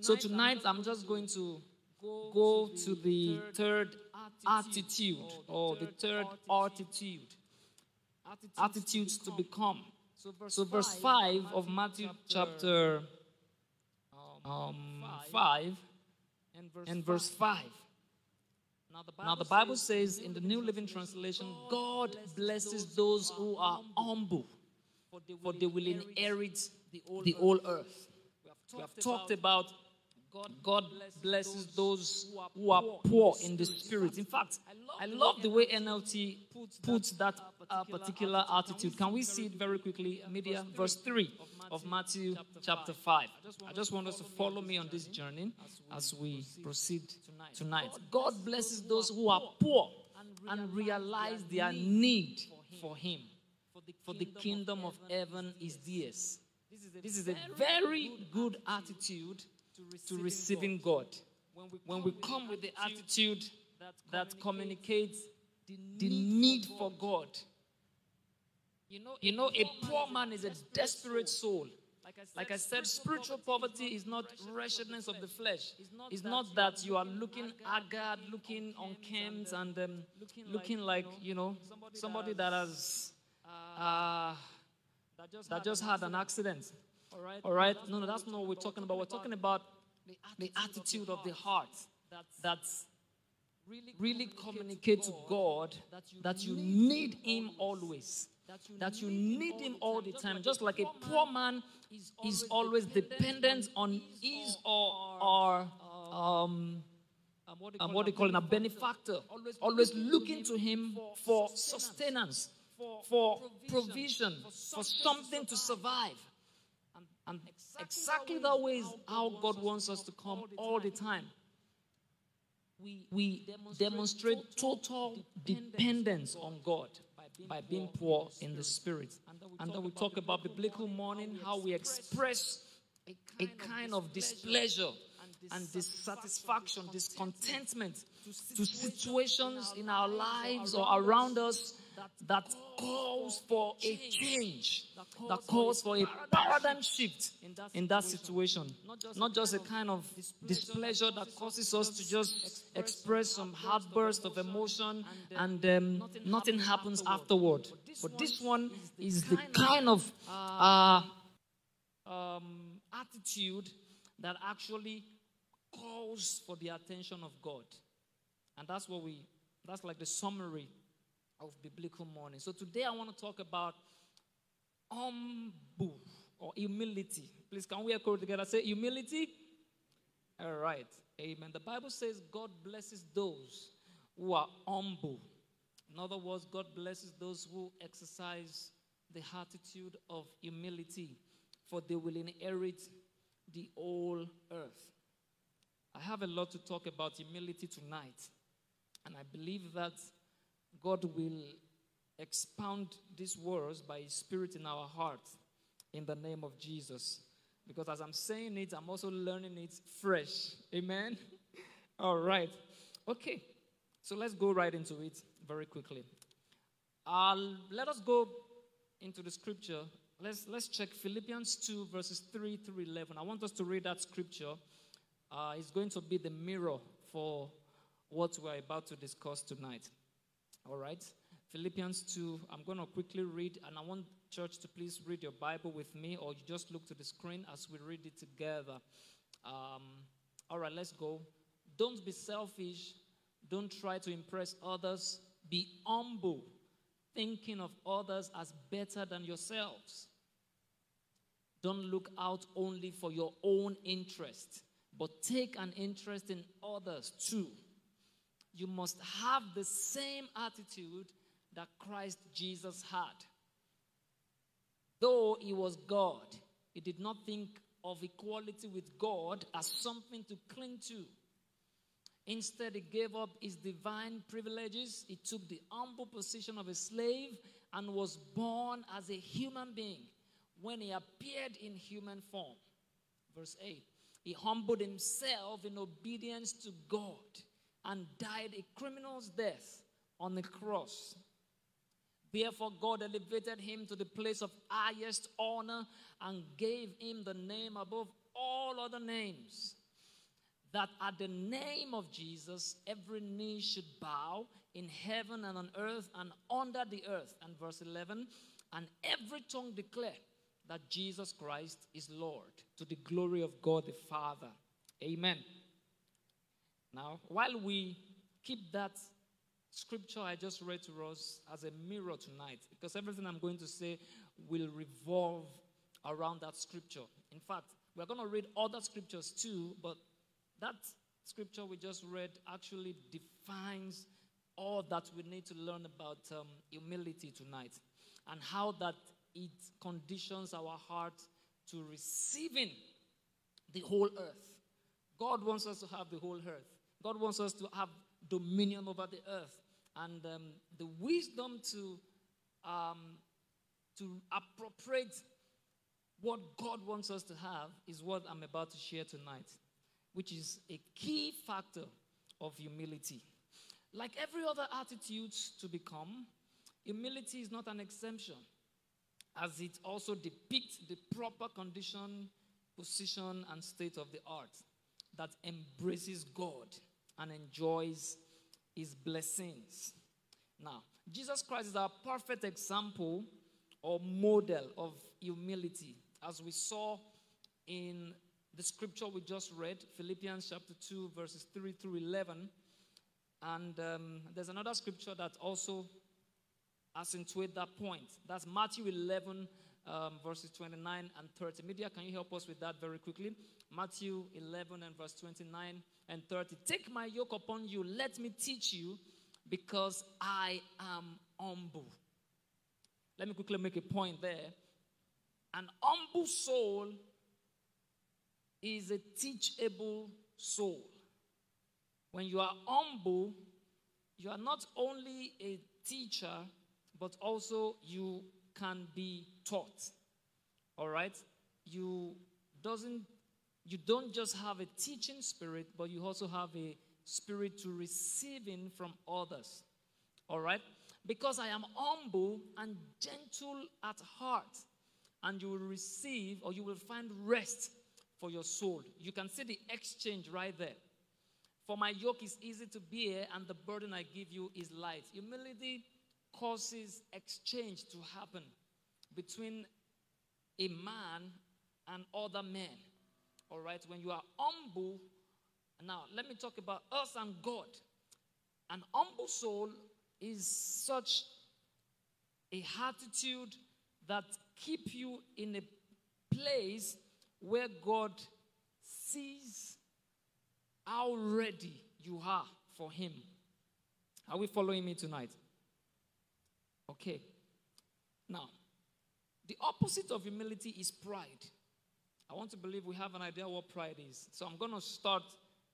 So tonight I'm just going to go to the third attitude or the third attitude. Attitudes to become. So verse 5 of Matthew chapter um, 5 and verse 5. Now, the Bible says in the New Living Translation, God blesses those who are humble, for they will inherit the whole earth. We have talked about God blesses those who are poor in the spirit. In fact, I love the way NLT puts that uh, particular attitude. Can we see it very quickly? Media, verse 3 of Matthew chapter 5. I just want us to follow me on this journey as we proceed tonight. God blesses those who are poor and realize their need for Him. For the kingdom of heaven is theirs. This is a very good attitude to receiving God. When we come with the attitude that communicates the need for God, you know, a poor man is a desperate soul. Like I said, spiritual poverty is not wretchedness of the flesh. It's not that you are looking haggard, looking unkempt, and um, looking like, you know, somebody that has, uh, that just had an accident. All right? No, no, that's not what we're talking about. We're talking about the attitude of the heart that's really communicate to God that you need Him always. That you need Him all the time. Just like a poor man is always dependent on his or, or um, um, what do you call it, a benefactor. Always looking to Him for sustenance, for provision, for something to survive. And exactly that way is how God wants us to come all the time. We demonstrate total dependence on God by being poor in the spirit. And then we talk about biblical mourning, how we express a kind of displeasure and dissatisfaction, discontentment to situations in our lives or around us that calls for a change, that calls for a paradigm shift in that situation. Not just a kind of displeasure that causes us to just express some outburst of emotion and um, nothing happens afterward. But this one is the kind of uh, um, attitude that actually calls for the attention of God. And that's what we, that's like the summary of biblical mourning. So today I want to talk about humble or humility. Please, can we echo together? Say humility. All right. Amen. The Bible says God blesses those who are humble. In other words, God blesses those who exercise the attitude of humility, for they will inherit the whole earth. I have a lot to talk about humility tonight, and I believe that God will expound these words by His Spirit in our hearts in the name of Jesus. Because as I'm saying it, I'm also learning it fresh. Amen? All right. Okay. So let's go right into it very quickly. Let us go into the scripture. Let's, let's check Philippians 2, verses 3 through 11. I want us to read that scripture. Uh, it's going to be the mirror for what we're about to discuss tonight. All right. Philippians 2, I'm going to quickly read, and I want church to please read your Bible with me, or you just look to the screen as we read it together. Um, all right, let's go. Don't be selfish. Don't try to impress others. Be humble, thinking of others as better than yourselves. Don't look out only for your own interest, but take an interest in others too you must have the same attitude that Christ Jesus had. Though he was God, he did not think of equality with God as something to cling to. Instead, he gave up his divine privileges. He took the humble position of a slave and was born as a human being when he appeared in human form. Verse 8 He humbled himself in obedience to God and died a criminal's death on the cross. Therefore, God elevated him to the place of highest honor and gave him the name above all other names, that at the name of Jesus, every knee should bow in heaven and on earth and under the earth. And verse 11, and every tongue declare that Jesus Christ is Lord to the glory of God the Father. Amen. Now, while we keep that scripture I just read to us as a mirror tonight, because everything I'm going to say will revolve around that scripture. In fact, we're going to read other scriptures too, but that scripture we just read actually defines all that we need to learn about um, humility tonight and how that it conditions our heart to receiving the whole earth. God wants us to have the whole earth. God wants us to have dominion over the earth. And um, the wisdom to, um, to appropriate what God wants us to have is what I'm about to share tonight, which is a key factor of humility. Like every other attitude to become, humility is not an exemption, as it also depicts the proper condition, position, and state of the art that embraces God and enjoys his blessings. Now, Jesus Christ is our perfect example or model of humility, as we saw in the scripture we just read, Philippians chapter 2, verses 3 through 11. And um, there's another scripture that also accentuate that point. That's Matthew 11, um, verses 29 and 30. Media, can you help us with that very quickly? Matthew 11 and verse 29 and 30. Take my yoke upon you, let me teach you, because I am humble. Let me quickly make a point there. An humble soul is a teachable soul. When you are humble, you are not only a teacher, but also you can be taught. All right? You doesn't you don't just have a teaching spirit, but you also have a spirit to receiving from others. All right? Because I am humble and gentle at heart, and you will receive or you will find rest for your soul. You can see the exchange right there. For my yoke is easy to bear, and the burden I give you is light. Humility causes exchange to happen between a man and other men. All right, when you are humble, now let me talk about us and God. An humble soul is such a attitude that keep you in a place where God sees how ready you are for Him. Are we following me tonight? Okay. Now, the opposite of humility is pride. I want to believe we have an idea what pride is. So I'm going to start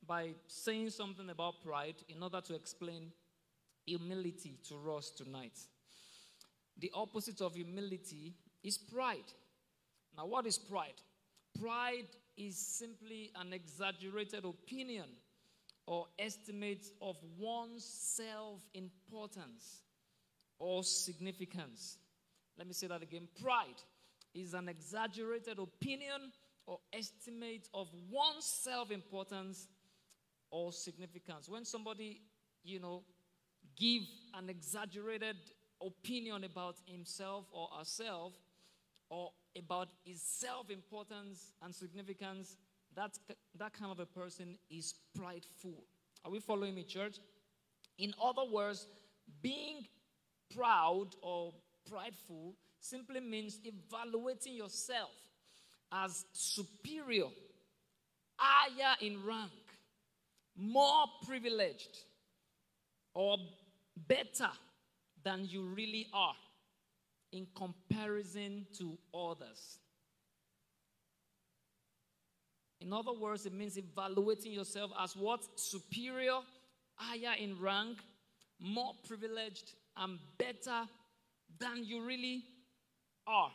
by saying something about pride in order to explain humility to us tonight. The opposite of humility is pride. Now, what is pride? Pride is simply an exaggerated opinion or estimate of one's self importance or significance. Let me say that again. Pride is an exaggerated opinion or estimate of one's self importance or significance. When somebody, you know, give an exaggerated opinion about himself or herself or about his self importance and significance, that, that kind of a person is prideful. Are we following me, church? In other words, being proud or prideful simply means evaluating yourself as superior, higher in rank, more privileged, or better than you really are in comparison to others. In other words, it means evaluating yourself as what? Superior, higher in rank, more privileged, and better than you really are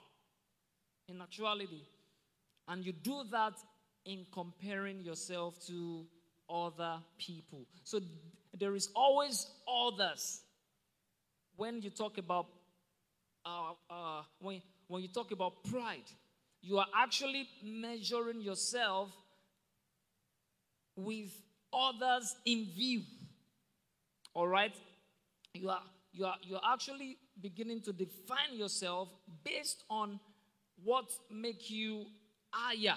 in actuality. And you do that in comparing yourself to other people. So there is always others. When you talk about uh, uh, when, when you talk about pride, you are actually measuring yourself with others in view. All right? You are you are you're actually beginning to define yourself based on what make you higher,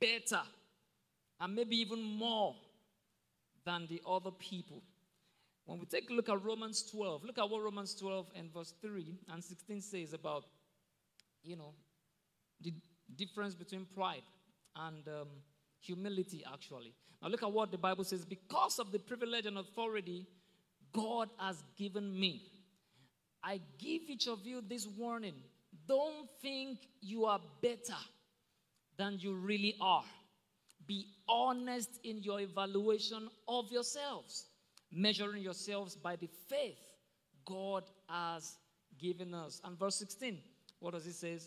better, and maybe even more than the other people. When we take a look at Romans 12, look at what Romans 12 and verse 3 and 16 says about, you know, the difference between pride and um, humility, actually. Now, look at what the Bible says because of the privilege and authority God has given me, I give each of you this warning. Don't think you are better than you really are. Be honest in your evaluation of yourselves, measuring yourselves by the faith God has given us. And verse 16, what does it say?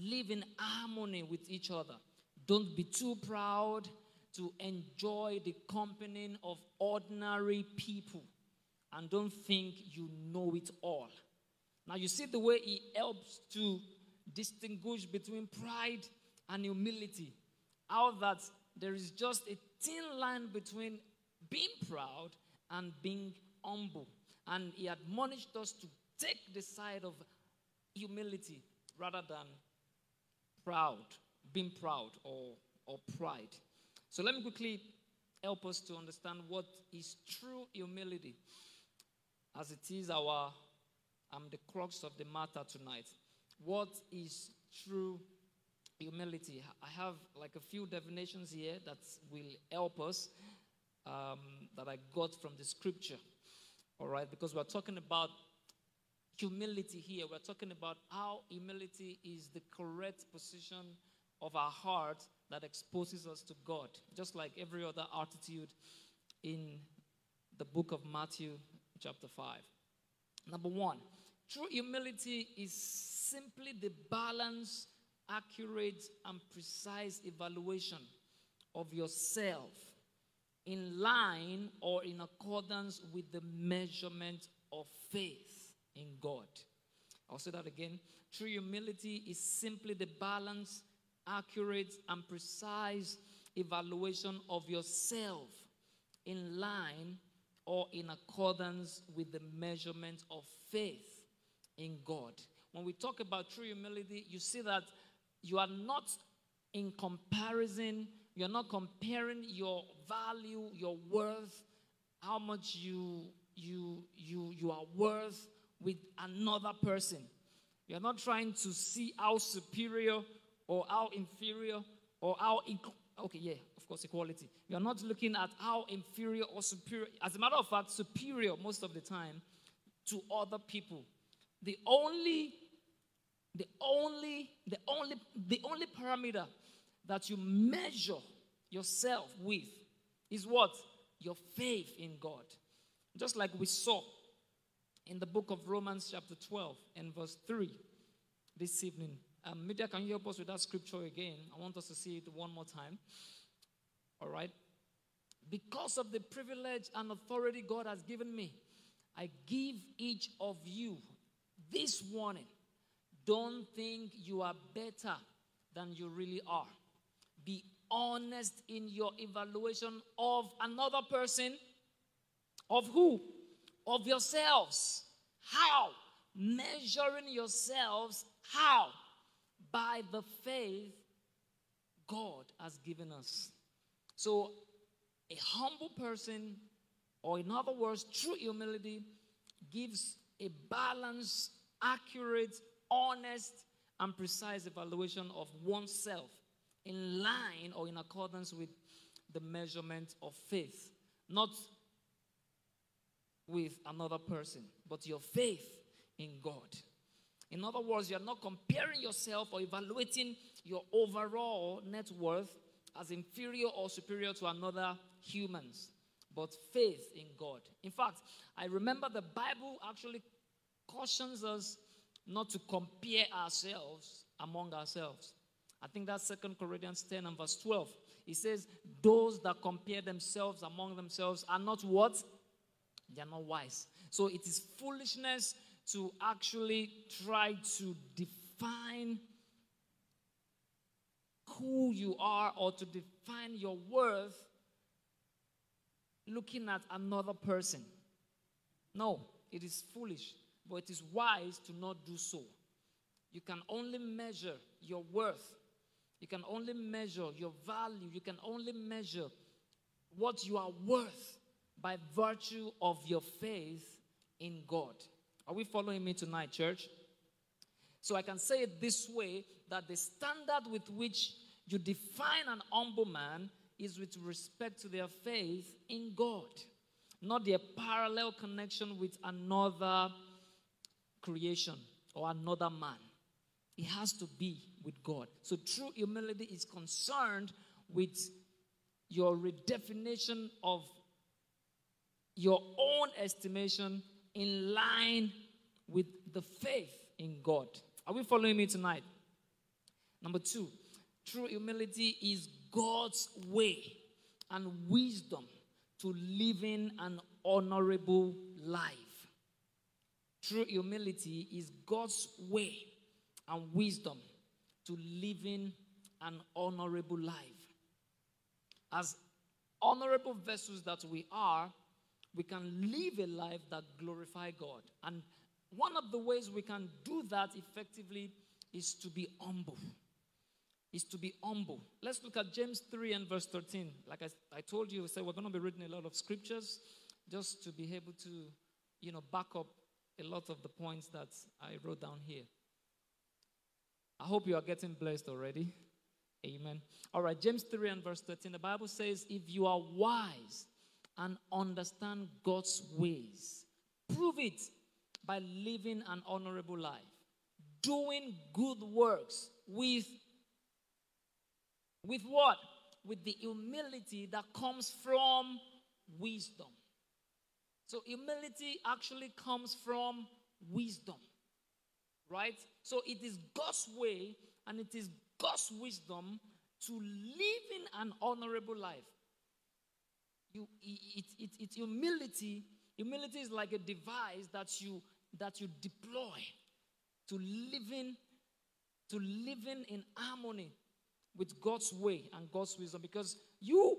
Live in harmony with each other. Don't be too proud to enjoy the company of ordinary people. And don't think you know it all. Now, you see the way he helps to distinguish between pride and humility. How that there is just a thin line between being proud and being humble. And he admonished us to take the side of humility rather than proud, being proud or, or pride. So let me quickly help us to understand what is true humility as it is our um, the crux of the matter tonight. What is true humility? I have like a few definitions here that will help us um, that I got from the scripture. All right, because we're talking about humility here. We're talking about how humility is the correct position of our heart that exposes us to God, just like every other attitude in the book of Matthew, chapter 5. Number one, true humility is simply the balanced, accurate, and precise evaluation of yourself in line or in accordance with the measurement of faith in God. I'll say that again. True humility is simply the balanced, accurate, and precise evaluation of yourself in line or in accordance with the measurement of faith in God. When we talk about true humility, you see that you are not in comparison, you're not comparing your value, your worth, how much you you you you are worth with another person. You're not trying to see how superior or how inferior or how equal okay, yeah, equality. You're not looking at how inferior or superior, as a matter of fact, superior most of the time to other people. The only, the only, the only, the only parameter that you measure yourself with is what? Your faith in God. Just like we saw in the book of Romans, chapter 12, and verse 3 this evening. Um, media, can you help us with that scripture again? I want us to see it one more time. All right? Because of the privilege and authority God has given me, I give each of you this warning. Don't think you are better than you really are. Be honest in your evaluation of another person. Of who? Of yourselves. How? Measuring yourselves. How? By the faith God has given us. So, a humble person, or in other words, true humility, gives a balanced, accurate, honest, and precise evaluation of oneself in line or in accordance with the measurement of faith. Not with another person, but your faith in God. In other words, you're not comparing yourself or evaluating your overall net worth as inferior or superior to another humans, but faith in God. In fact, I remember the Bible actually cautions us not to compare ourselves among ourselves. I think that's Second Corinthians 10 and verse 12. It says, Those that compare themselves among themselves are not what? They are not wise. So it is foolishness to actually try to define who you are or to define your worth looking at another person. No, it is foolish, but it is wise to not do so. You can only measure your worth. You can only measure your value. You can only measure what you are worth by virtue of your faith in God. Are we following me tonight, church? So I can say it this way that the standard with which you define an humble man is with respect to their faith in God, not their parallel connection with another creation or another man. It has to be with God. So true humility is concerned with your redefinition of your own estimation in line with the faith in God. Are we following me tonight? Number two, true humility is God's way and wisdom to living an honorable life. True humility is God's way and wisdom to living an honorable life. As honorable vessels that we are, we can live a life that glorify God. And one of the ways we can do that effectively is to be humble. Is to be humble. Let's look at James 3 and verse 13. Like I, I told you, said we're going to be reading a lot of scriptures just to be able to, you know, back up a lot of the points that I wrote down here. I hope you are getting blessed already. Amen. All right, James 3 and verse 13. The Bible says, If you are wise and understand God's ways, prove it by living an honorable life, doing good works with with what? With the humility that comes from wisdom. So humility actually comes from wisdom. Right? So it is God's way and it is God's wisdom to live in an honorable life. You, it, it, it, humility, humility is like a device that you that you deploy to living to living in harmony with God's way and God's wisdom because you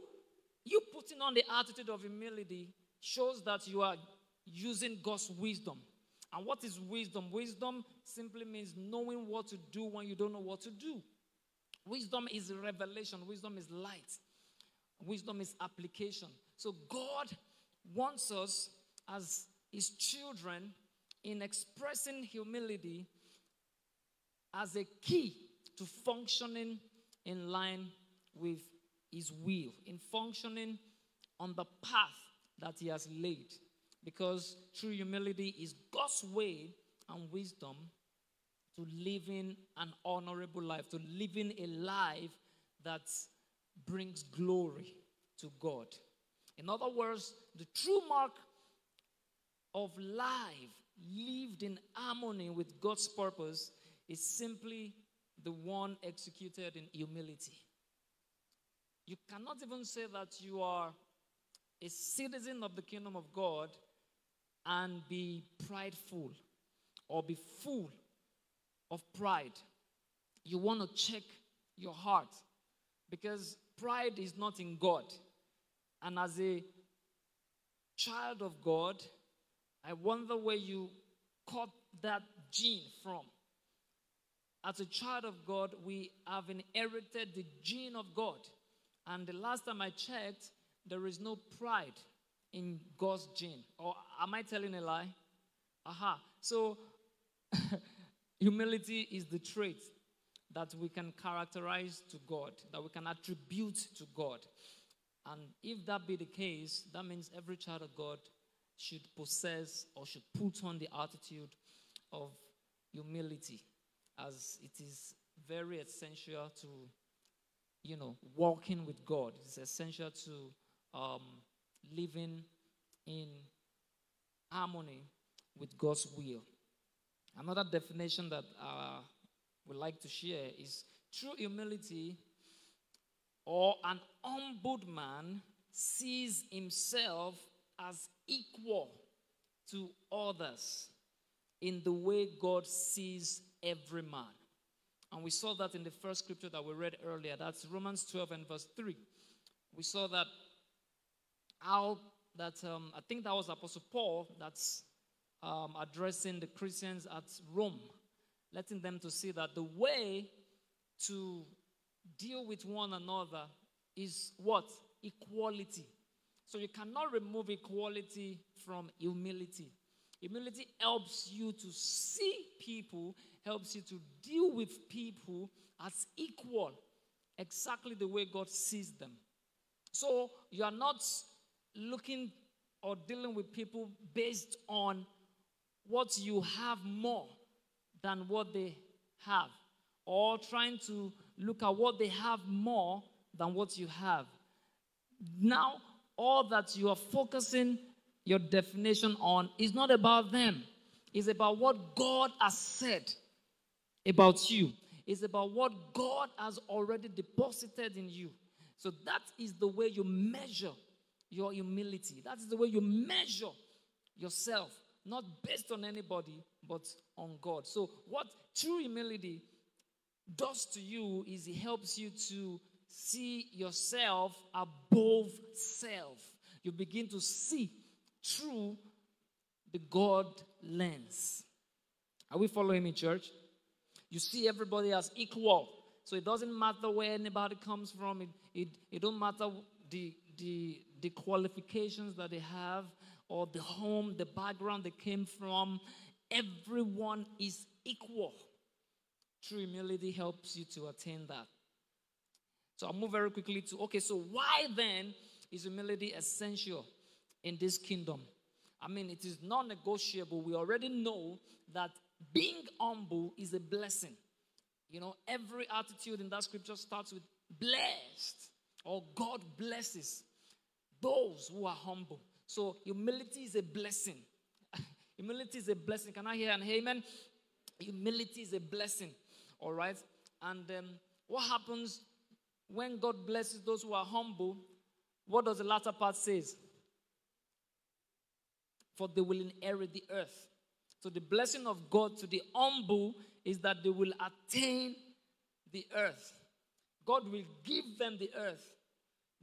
you putting on the attitude of humility shows that you are using God's wisdom. And what is wisdom? Wisdom simply means knowing what to do when you don't know what to do. Wisdom is revelation, wisdom is light, wisdom is application. So God wants us as his children in expressing humility as a key to functioning in line with his will, in functioning on the path that he has laid. Because true humility is God's way and wisdom to living an honorable life, to living a life that brings glory to God. In other words, the true mark of life lived in harmony with God's purpose is simply the one executed in humility. You cannot even say that you are a citizen of the kingdom of God and be prideful or be full of pride. You want to check your heart because pride is not in God. And as a child of God, I wonder where you caught that gene from. As a child of God, we have inherited the gene of God. And the last time I checked, there is no pride in God's gene. Or am I telling a lie? Aha. So, humility is the trait that we can characterize to God, that we can attribute to God. And if that be the case, that means every child of God should possess or should put on the attitude of humility, as it is very essential to, you know, walking with God. It's essential to um, living in harmony with God's will. Another definition that uh, we like to share is true humility or an humbled man sees himself as equal to others in the way God sees every man. And we saw that in the first scripture that we read earlier. That's Romans 12 and verse 3. We saw that how that um, I think that was Apostle Paul that's um, addressing the Christians at Rome, letting them to see that the way to deal with one another is what? Equality. So you cannot remove equality from humility. Humility helps you to see people, helps you to deal with people as equal, exactly the way God sees them. So you are not looking or dealing with people based on what you have more than what they have, or trying to look at what they have more than what you have. Now, all that you are focusing your definition on is not about them, it's about what God has said about you, it's about what God has already deposited in you. So that is the way you measure your humility. That is the way you measure yourself, not based on anybody, but on God. So, what true humility does to you is it helps you to see yourself above self. You begin to see through the God lens. Are we following me, church? You see everybody as equal. So it doesn't matter where anybody comes from. It, it, it don't matter the, the, the qualifications that they have or the home, the background they came from. Everyone is equal. True humility helps you to attain that. So I'll move very quickly to okay, so why then is humility essential in this kingdom? I mean, it is non negotiable. We already know that being humble is a blessing. You know, every attitude in that scripture starts with blessed or God blesses those who are humble. So humility is a blessing. humility is a blessing. Can I hear an amen? Humility is a blessing. All right. And um, what happens when God blesses those who are humble? What does the latter part says? For they will inherit the earth. So the blessing of God to the humble is that they will attain the earth. God will give them the earth.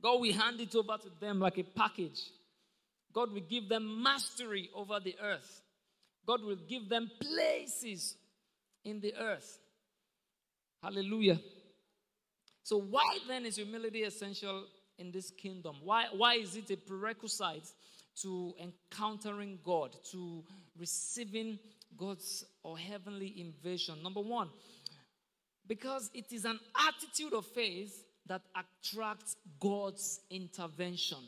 God will hand it over to them like a package. God will give them mastery over the earth. God will give them places in the earth. Hallelujah. So, why then is humility essential in this kingdom? Why, why is it a prerequisite to encountering God, to receiving God's or heavenly invasion? Number one, because it is an attitude of faith that attracts God's intervention.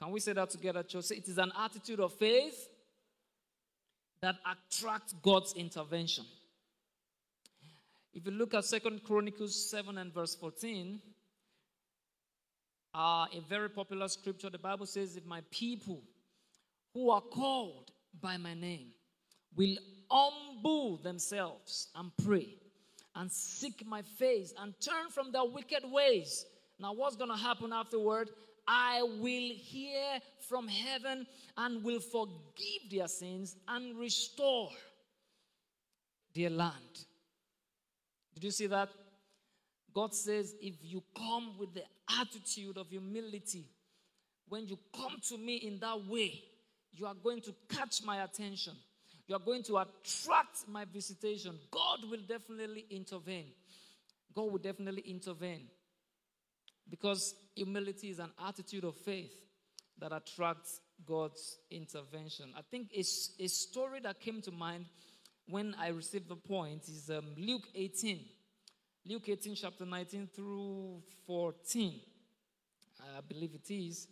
Can we say that together, church? It is an attitude of faith that attracts God's intervention. If you look at Second Chronicles 7 and verse 14, uh, a very popular scripture, the Bible says, If my people who are called by my name will humble themselves and pray and seek my face and turn from their wicked ways. Now, what's going to happen afterward? I will hear from heaven and will forgive their sins and restore their land. Did you see that? God says, if you come with the attitude of humility, when you come to me in that way, you are going to catch my attention. You are going to attract my visitation. God will definitely intervene. God will definitely intervene. Because humility is an attitude of faith that attracts God's intervention. I think a, a story that came to mind when I received the point is um, Luke 18. Luke 18, chapter 19 through 14. I believe it is.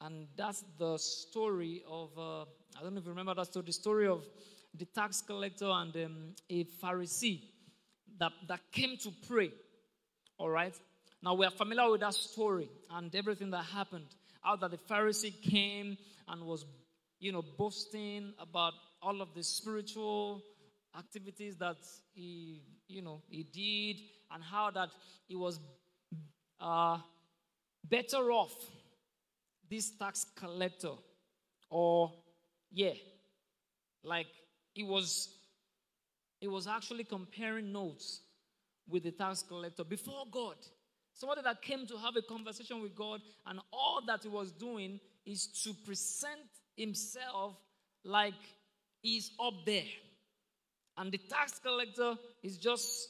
And that's the story of, uh, I don't know if you remember that story, the story of the tax collector and um, a Pharisee that, that came to pray. All right? Now we are familiar with that story and everything that happened. How that the Pharisee came and was, you know, boasting about all of the spiritual activities that he, you know, he did, and how that he was uh, better off this tax collector, or yeah, like he was he was actually comparing notes with the tax collector before God. Somebody that came to have a conversation with God, and all that he was doing is to present himself like he's up there. And the tax collector is just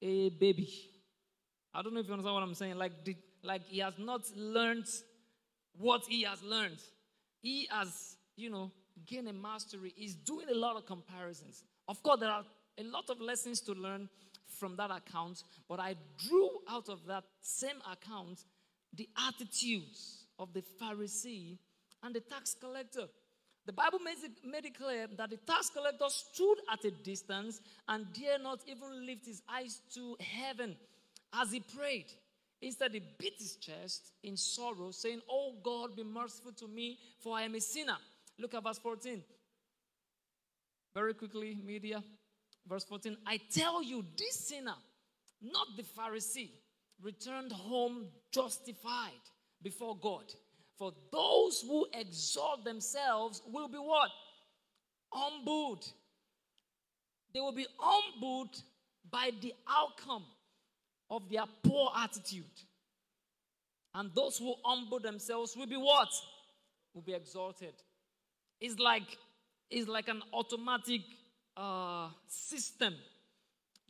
a baby. I don't know if you understand what I'm saying. Like, the, like he has not learned what he has learned. He has, you know, gained a mastery. He's doing a lot of comparisons. Of course, there are a lot of lessons to learn from that account, but I drew out of that same account the attitudes of the Pharisee and the tax collector. The Bible makes it, made it clear that the tax collector stood at a distance and dare not even lift his eyes to heaven as he prayed. Instead, he beat his chest in sorrow, saying, Oh God, be merciful to me, for I am a sinner. Look at verse 14. Very quickly, media. Verse 14 I tell you, this sinner, not the Pharisee, returned home justified before God. For those who exalt themselves will be what? Humbled. They will be humbled by the outcome of their poor attitude. And those who humble themselves will be what? Will be exalted. It's like, it's like an automatic uh, system.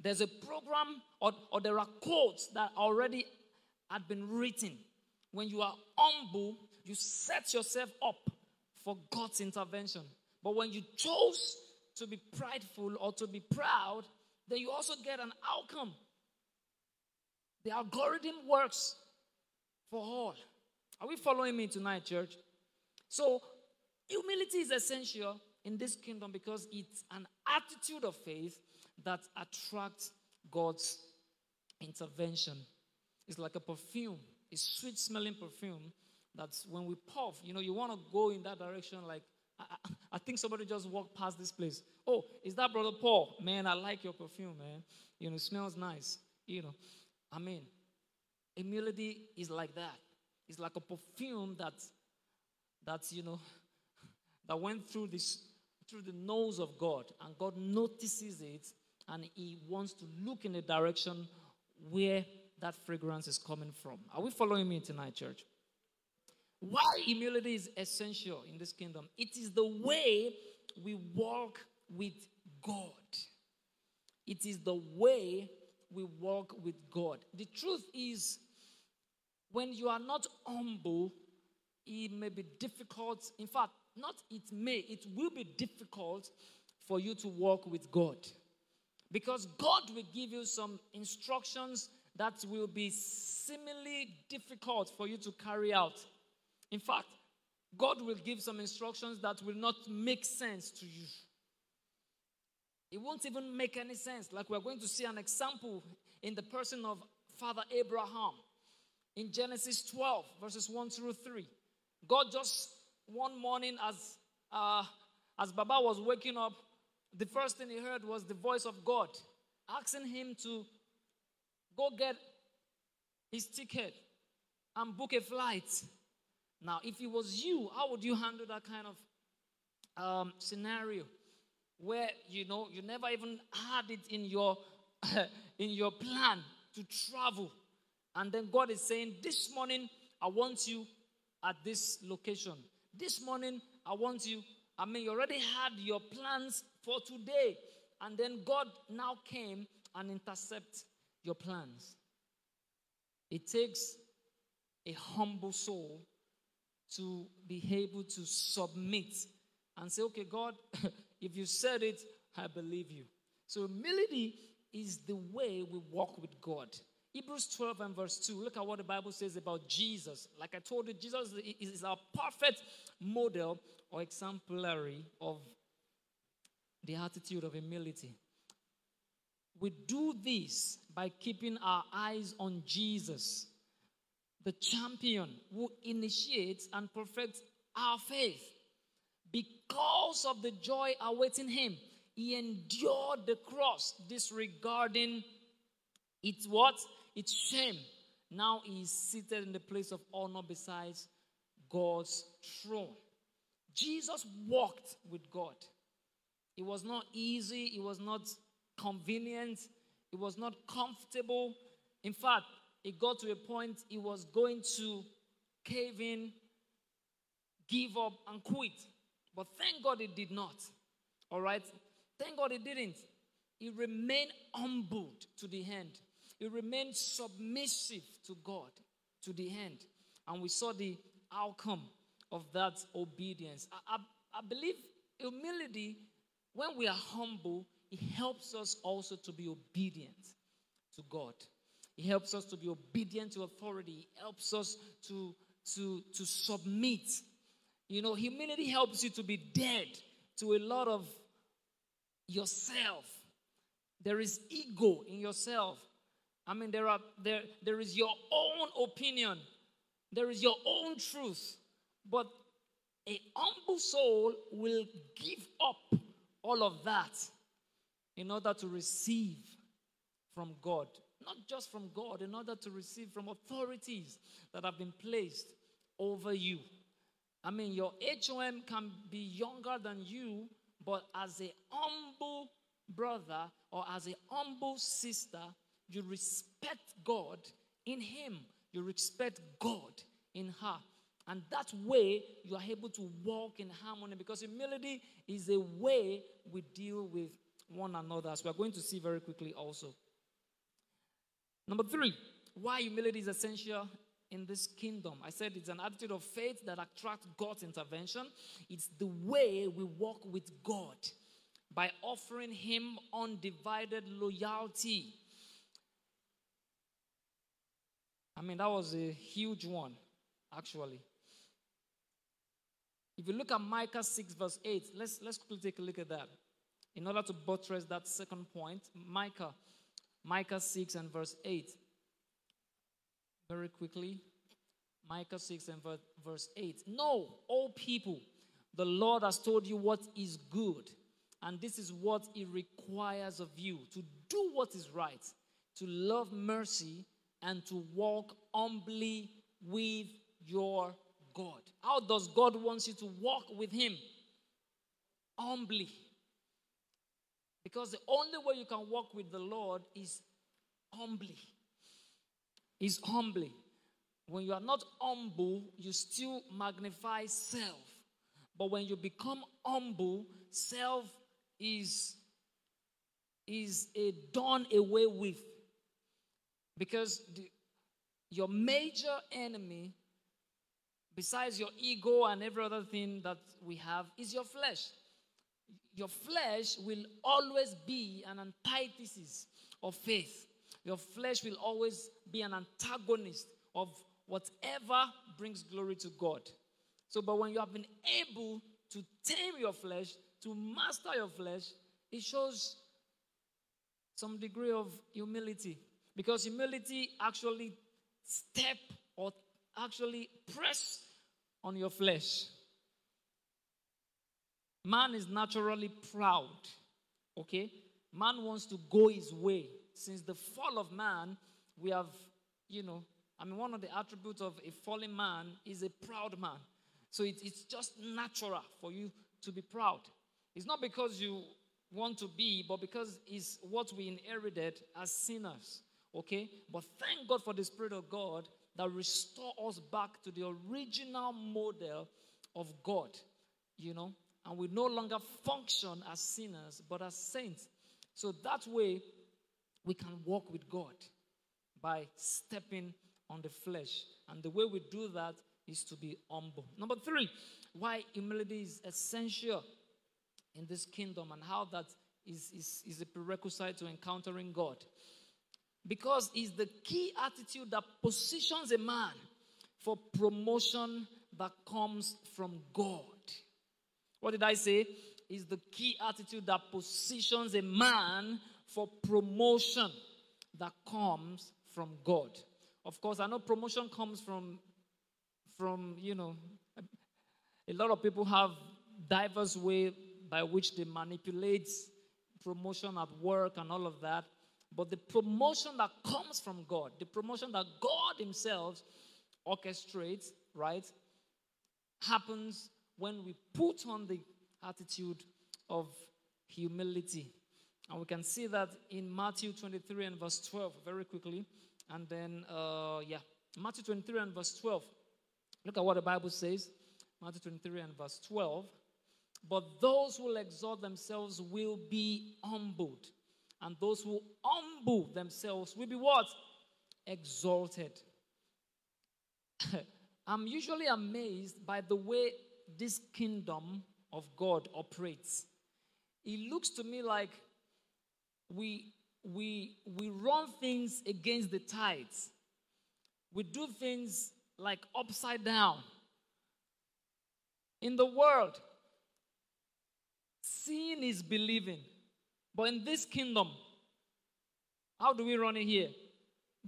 There's a program or, or there are codes that already had been written. When you are humble, you set yourself up for God's intervention. But when you chose to be prideful or to be proud, then you also get an outcome. The algorithm works for all. Are we following me tonight, church? So, humility is essential in this kingdom because it's an attitude of faith that attracts God's intervention. It's like a perfume, a sweet smelling perfume that's when we puff, you know, you want to go in that direction. Like, I, I, think somebody just walked past this place. Oh, is that Brother Paul? Man, I like your perfume, man. You know, it smells nice. You know, I mean, humility is like that. It's like a perfume that, that's, you know, that went through this through the nose of God, and God notices it, and He wants to look in the direction where that fragrance is coming from. Are we following me tonight, church? Why humility is essential in this kingdom? It is the way we walk with God. It is the way we walk with God. The truth is, when you are not humble, it may be difficult. In fact, not it may, it will be difficult for you to walk with God. Because God will give you some instructions that will be similarly difficult for you to carry out. In fact, God will give some instructions that will not make sense to you. It won't even make any sense. Like we're going to see an example in the person of Father Abraham in Genesis 12, verses 1 through 3. God just one morning as uh, as Baba was waking up, the first thing he heard was the voice of God asking him to go get his ticket and book a flight. Now, if it was you, how would you handle that kind of um, scenario where you know you never even had it in your in your plan to travel, and then God is saying, "This morning I want you at this location. This morning I want you." I mean, you already had your plans for today, and then God now came and intercept your plans. It takes a humble soul to be able to submit and say, okay, God, if you said it, I believe you. So humility is the way we walk with God. Hebrews 12 and verse 2. Look at what the Bible says about Jesus. Like I told you, Jesus is our perfect model or exemplary of the attitude of humility. We do this by keeping our eyes on Jesus the champion who initiates and perfects our faith. Because of the joy awaiting him, he endured the cross, disregarding its what? Its shame. Now he is seated in the place of honor besides God's throne. Jesus walked with God. It was not easy, it was not convenient, it was not comfortable. In fact, it got to a point he was going to cave in, give up, and quit. But thank God it did not. All right? Thank God it didn't. He remained humbled to the end. He remained submissive to God to the end. And we saw the outcome of that obedience. I, I, I believe humility, when we are humble, it helps us also to be obedient to God. It helps us to be obedient to authority. It helps us to, to, to submit. You know, humility helps you to be dead to a lot of yourself. There is ego in yourself. I mean, there are there there is your own opinion, there is your own truth, but a humble soul will give up all of that in order to receive from God. Not just from God, in order to receive from authorities that have been placed over you. I mean, your HOM can be younger than you, but as a humble brother or as a humble sister, you respect God in him. You respect God in her. And that way, you are able to walk in harmony because humility is a way we deal with one another, as we are going to see very quickly also. Number three, why humility is essential in this kingdom. I said it's an attitude of faith that attracts God's intervention. It's the way we walk with God by offering Him undivided loyalty. I mean, that was a huge one, actually. If you look at Micah 6, verse 8, let's, let's quickly take a look at that. In order to buttress that second point, Micah, Micah 6 and verse 8. Very quickly, Micah 6 and verse 8. No, all people, the Lord has told you what is good, and this is what He requires of you to do what is right, to love mercy, and to walk humbly with your God. How does God want you to walk with Him? Humbly. Because the only way you can walk with the Lord is humbly. Is humbly. When you are not humble, you still magnify self. But when you become humble, self is, is a done away with. Because the, your major enemy besides your ego and every other thing that we have, is your flesh. Your flesh will always be an antithesis of faith. Your flesh will always be an antagonist of whatever brings glory to God. So, but when you have been able to tame your flesh, to master your flesh, it shows some degree of humility. Because humility actually step or actually press on your flesh. Man is naturally proud, okay? Man wants to go his way. Since the fall of man, we have, you know, I mean, one of the attributes of a fallen man is a proud man. So it, it's just natural for you to be proud. It's not because you want to be, but because it's what we inherited as sinners. Okay? But thank God for the Spirit of God that restore us back to the original model of God, you know, and we no longer function as sinners but as saints. So that way we can walk with God by stepping on the flesh. And the way we do that is to be humble. Number three, why humility is essential in this kingdom and how that is, is, is a prerequisite to encountering God. Because it's the key attitude that positions a man for promotion that comes from God. What did I say? Is the key attitude that positions a man for promotion that comes from God. Of course, I know promotion comes from from, you know, a lot of people have diverse way by which they manipulate promotion at work and all of that. But the promotion that comes from God, the promotion that God Himself orchestrates, right, happens when we put on the attitude of humility. And we can see that in Matthew 23 and verse 12 very quickly. And then, uh, yeah, Matthew 23 and verse 12. Look at what the Bible says. Matthew 23 and verse 12. But those who exalt themselves will be humbled. And those who humble themselves will be what? Exalted. I'm usually amazed by the way this kingdom of God operates. It looks to me like we we we run things against the tides. We do things like upside down. In the world, seeing is believing. But in this kingdom, how do we run it here?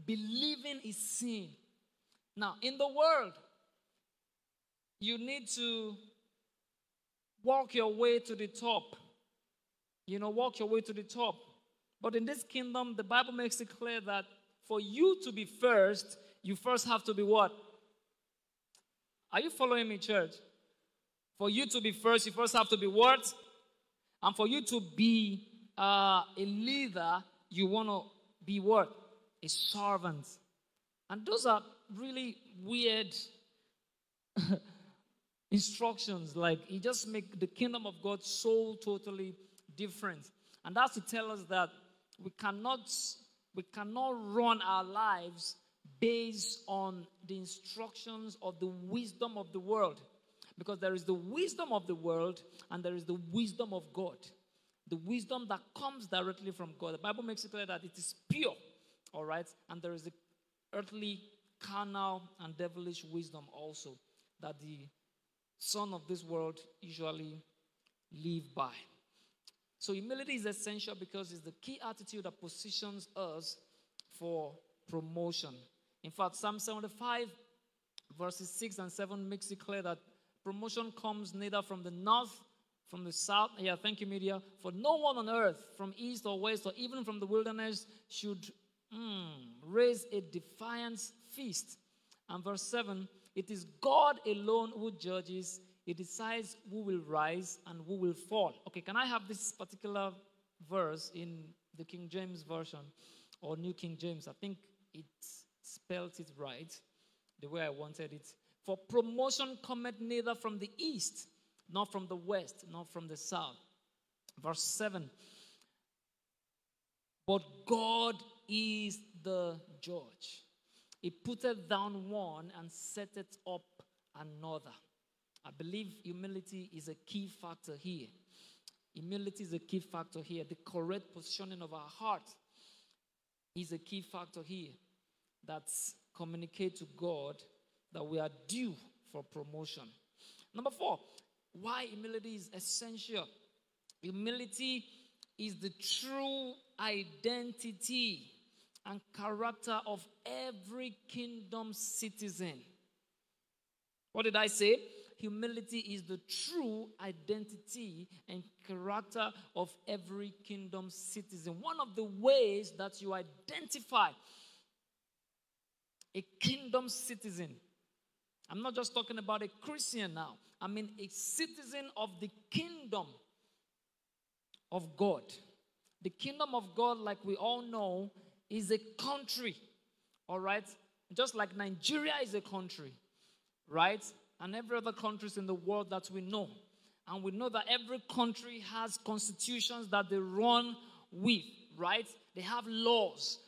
Believing is seeing. Now, in the world, you need to walk your way to the top. You know, walk your way to the top. But in this kingdom, the Bible makes it clear that for you to be first, you first have to be what? Are you following me, church? For you to be first, you first have to be what? And for you to be uh, a leader, you want to be what? A servant. And those are really weird instructions. Like, he just make the kingdom of God so totally different. And that's to tell us that we cannot we cannot run our lives based on the instructions of the wisdom of the world because there is the wisdom of the world and there is the wisdom of God the wisdom that comes directly from God the bible makes it clear that it is pure all right and there is the earthly carnal and devilish wisdom also that the son of this world usually live by so humility is essential because it's the key attitude that positions us for promotion. In fact, Psalm 75, verses 6 and 7 makes it clear that promotion comes neither from the north, from the south. Yeah, thank you, media. For no one on earth, from east or west, or even from the wilderness, should mm, raise a defiance feast. And verse 7 it is God alone who judges he decides who will rise and who will fall. Okay, can I have this particular verse in the King James Version or New King James? I think it spelled it right the way I wanted it. For promotion cometh neither from the east, nor from the west, nor from the south. Verse 7 But God is the judge. He putteth down one and setteth up another. I believe humility is a key factor here. Humility is a key factor here. The correct positioning of our heart is a key factor here that communicate to God that we are due for promotion. Number four, why humility is essential. Humility is the true identity and character of every kingdom citizen. What did I say? humility is the true identity and character of every kingdom citizen. One of the ways that you identify a kingdom citizen, I'm not just talking about a Christian now, I mean a citizen of the kingdom of God. The kingdom of God, like we all know, is a country, all right? Just like Nigeria is a country, right? and every other countries in the world that we know. And we know that every country has constitutions that they run with, right? They have laws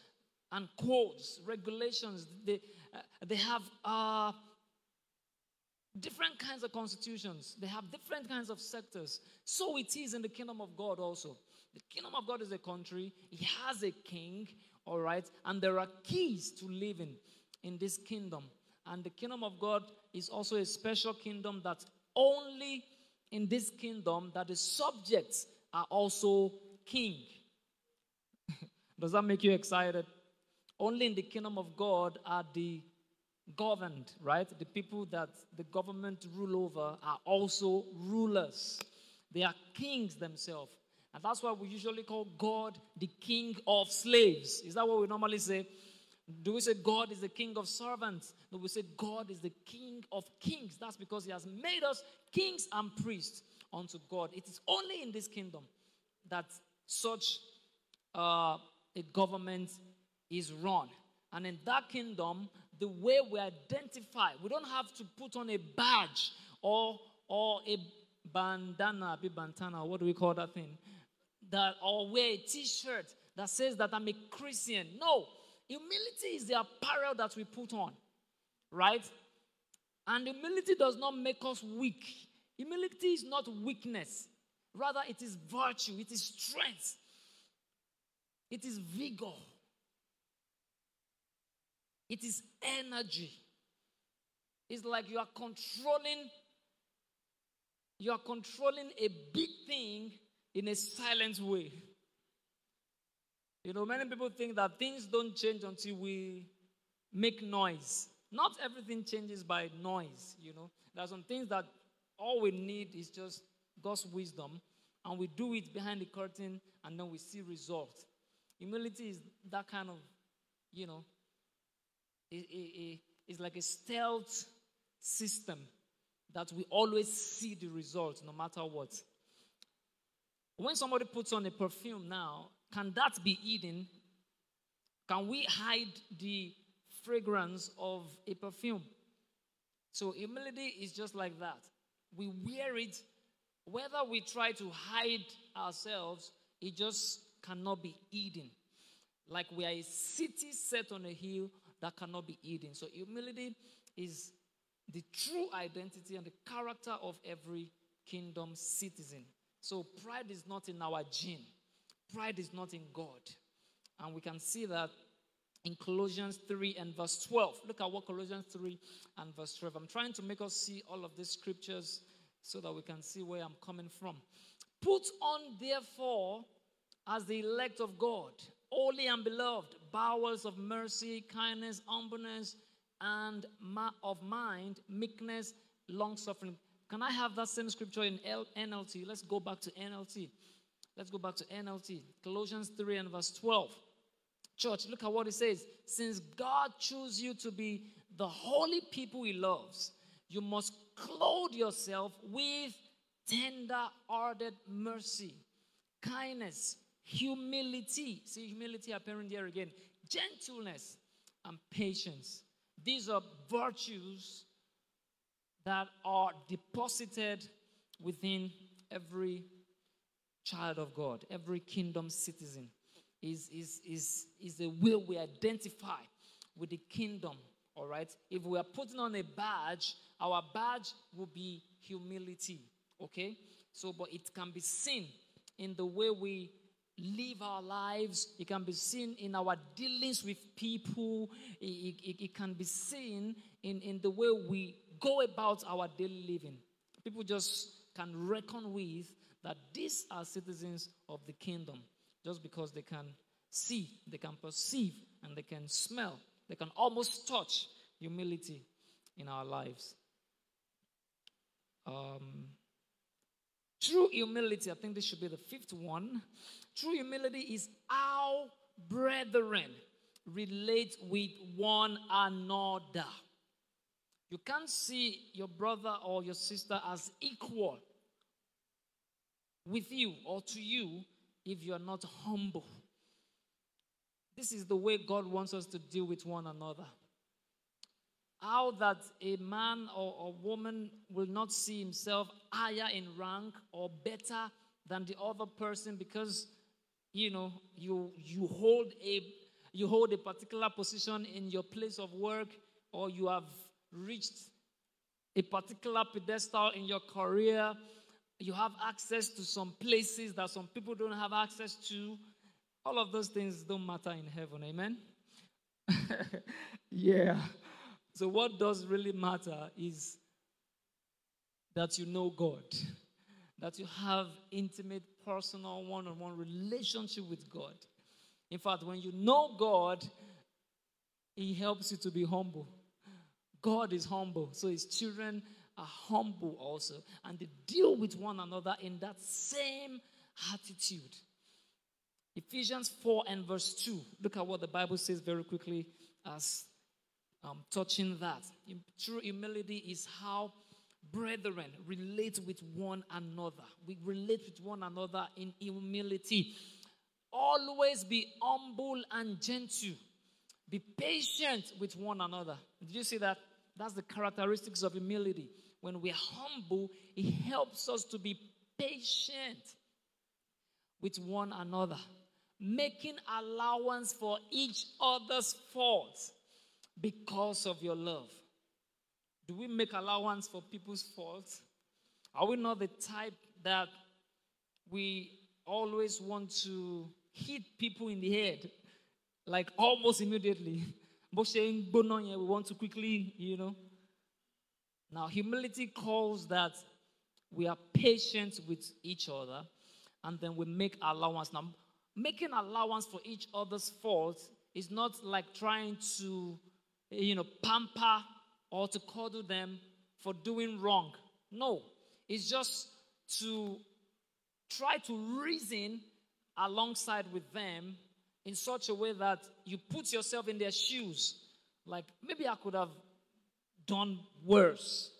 and codes, regulations. They, uh, they have uh, different kinds of constitutions. They have different kinds of sectors. So it is in the kingdom of God also. The kingdom of God is a country. He has a king, all right? And there are keys to living in this kingdom. And the kingdom of God is also a special kingdom that only in this kingdom that the subjects are also king. Does that make you excited? Only in the kingdom of God are the governed, right? The people that the government rule over are also rulers. They are kings themselves. And that's why we usually call God the king of slaves. Is that what we normally say? Do we say God is the king of servants? No, we say God is the king of kings. That's because he has made us kings and priests unto God. It is only in this kingdom that such uh, a government is run. And in that kingdom, the way we identify, we don't have to put on a badge or or a bandana, a bandana, what do we call that thing? That or wear a t-shirt that says that I'm a Christian. No, humility is the apparel that we put on, right? And humility does not make us weak. Humility is not weakness. Rather, it is virtue, it is strength, it is vigor, it is energy. It's like you are controlling you are controlling a big thing in a silent way. You know, many people think that things don't change until we make noise. Not everything changes by noise, you know. There are some things that all we need is just God's wisdom, and we do it behind the curtain, and then we see results. Humility is that kind of, you know, it, it, it, it's like a stealth system that we always see the results no matter what. When somebody puts on a perfume now, can that be hidden? Can we hide the fragrance of a perfume? So, humility is just like that. We wear it, whether we try to hide ourselves, it just cannot be hidden. Like we are a city set on a hill that cannot be hidden. So, humility is the true identity and the character of every kingdom citizen. So pride is not in our gene, pride is not in God. And we can see that in Colossians 3 and verse 12. Look at what Colossians 3 and verse 12. I'm trying to make us see all of these scriptures so that we can see where I'm coming from. Put on, therefore, as the elect of God, holy and beloved, bowels of mercy, kindness, humbleness, and of mind, meekness, long suffering. Can I have that same scripture in NLT? Let's go back to NLT. Let's go back to NLT. Colossians 3 and verse 12. Church, look at what it says. Since God chose you to be the holy people he loves, you must clothe yourself with tender hearted mercy, kindness, humility. See humility appearing there again, gentleness, and patience. These are virtues that are deposited within every child of God, every kingdom citizen. Is, is, is, is the way we identify with the kingdom, all right? If we are putting on a badge, our badge will be humility, okay? So, but it can be seen in the way we live our lives. It can be seen in our dealings with people. It, it, it, can be seen in, in the way we go about our daily living. People just can reckon with that these are citizens of the kingdom just because they can see, they can perceive, and they can smell. They can almost touch humility in our lives. Um, true humility, I think this should be the fifth one. True humility is how brethren relate with one another. You can't see your brother or your sister as equal with you or to you if you are not humble. This is the way God wants us to deal with one another. How that a man or a woman will not see himself higher in rank or better than the other person because you know, you you hold a you hold a particular position in your place of work, or you have reached a particular pedestal in your career, you have access to some places that some people don't have access to. All of those things don't matter in heaven, amen? yeah. So, what does really matter is that you know God, that you have intimate personal one on one relationship with God. In fact, when you know God, He helps you to be humble. God is humble, so His children are humble also, and they deal with one another in that same attitude. Ephesians 4 and verse 2. Look at what the Bible says very quickly as um, touching that. True humility is how brethren, relate with one another. We relate with one another in humility. Always be humble and gentle. Be patient with one another. Did you see that? That's the characteristics of humility. When we're humble, it helps us to be patient with one another, making allowance for each other's faults because of your love. Do we make allowance for people's faults? Are we not the type that we always want to hit people in the head, like almost immediately? we want to quickly, you know. Now, humility calls that we are patient with each other and then we make allowance. Now, making allowance for each other's faults is not like trying to, you know, pamper or to cuddle them for doing wrong. No, it's just to try to reason alongside with them in such a way that you put yourself in their shoes. Like, maybe I could have done worse.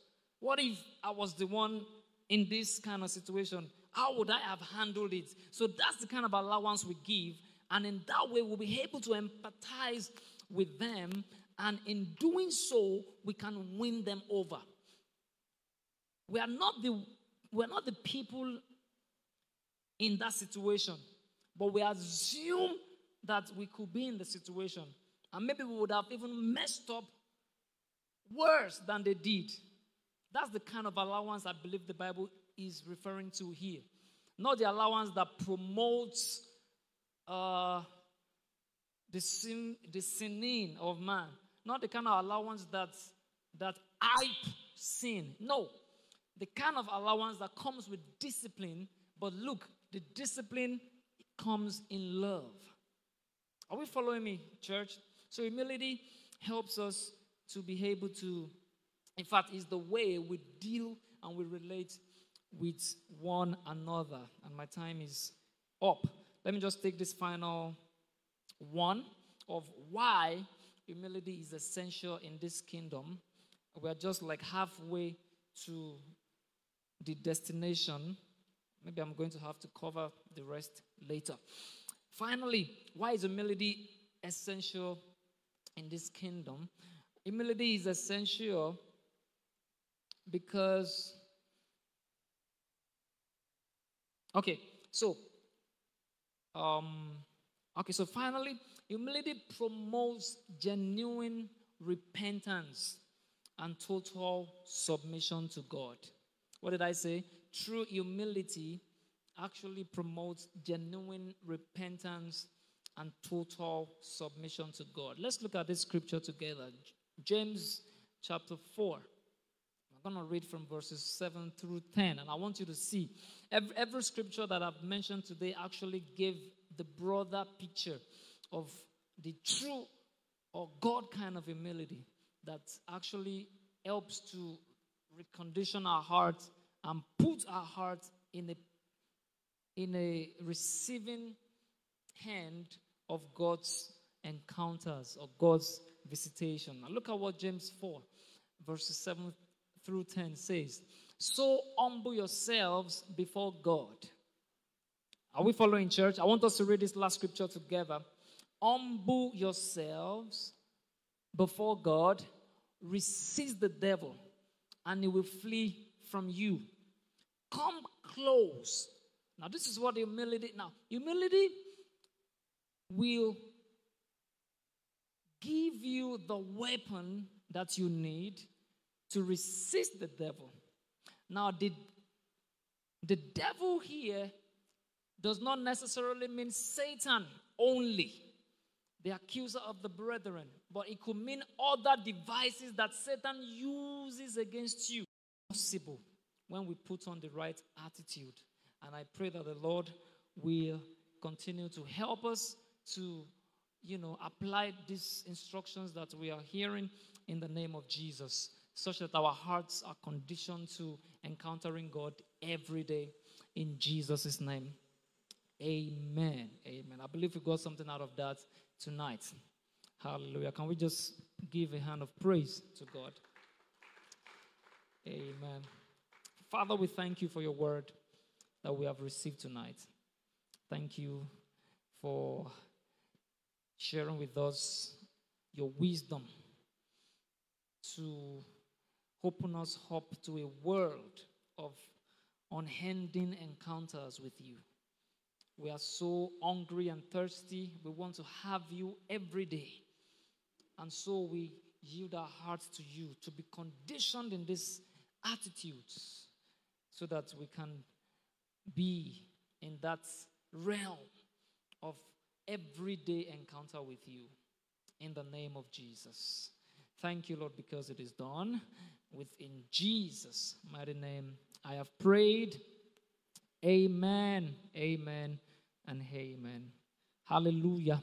What if I was the one in this kind of situation? How would I have handled it? So that's the kind of allowance we give. And in that way, we'll be able to empathize with them. And in doing so, we can win them over. We are not the, we are not the people in that situation, but we assume that we could be in the situation. And maybe we would have even messed up worse than they did. That's the kind of allowance I believe the Bible is referring to here. Not the allowance that promotes uh, the sin, the sinning of man. Not the kind of allowance that that hype sin. No, the kind of allowance that comes with discipline. But look, the discipline comes in love. Are we following me, church? So humility helps us to be able to, in fact, is the way we deal and we relate with one another. And my time is up. Let me just take this final one of why humility is essential in this kingdom. We're just like halfway to the destination. Maybe I'm going to have to cover the rest later. Finally, why is humility essential in this kingdom? Humility is essential because, okay, so, um, okay, so finally, humility promotes genuine repentance and total submission to God. What did I say? True humility actually promotes genuine repentance and total submission to God. Let's look at this scripture together. James chapter 4. I'm going to read from verses 7 through 10, and I want you to see every, every scripture that I've mentioned today actually gave the broader picture of the true or God kind of humility that actually helps to recondition our hearts and put our hearts in a in a receiving hand of God's encounters or God's visitation. Now look at what James 4, verses 7 through 10 says. So humble yourselves before God. Are we following church? I want us to read this last scripture together. Humble yourselves before God, resist the devil, and he will flee from you. Come close. Now, this is what humility. Now, humility will give you the weapon that you need to resist the devil. Now, the, the devil here does not necessarily mean Satan only, the accuser of the brethren, but it could mean other devices that Satan uses against you. Possible when we put on the right attitude. And I pray that the Lord will continue to help us to, you know, apply these instructions that we are hearing in the name of Jesus, such that our hearts are conditioned to encountering God every day in Jesus' name. Amen. Amen. I believe we got something out of that tonight. Hallelujah. Can we just give a hand of praise to God? Amen. Father, we thank you for your word that we have received tonight. Thank you for sharing with us your wisdom to open us up to a world of unending encounters with you. We are so hungry and thirsty. We want to have you every day. And so we yield our hearts to you to be conditioned in these attitudes so that we can be in that realm of everyday encounter with you. In the name of Jesus. Thank you, Lord, because it is done. Within Jesus' mighty name, I have prayed. Amen, amen, and amen. Hallelujah.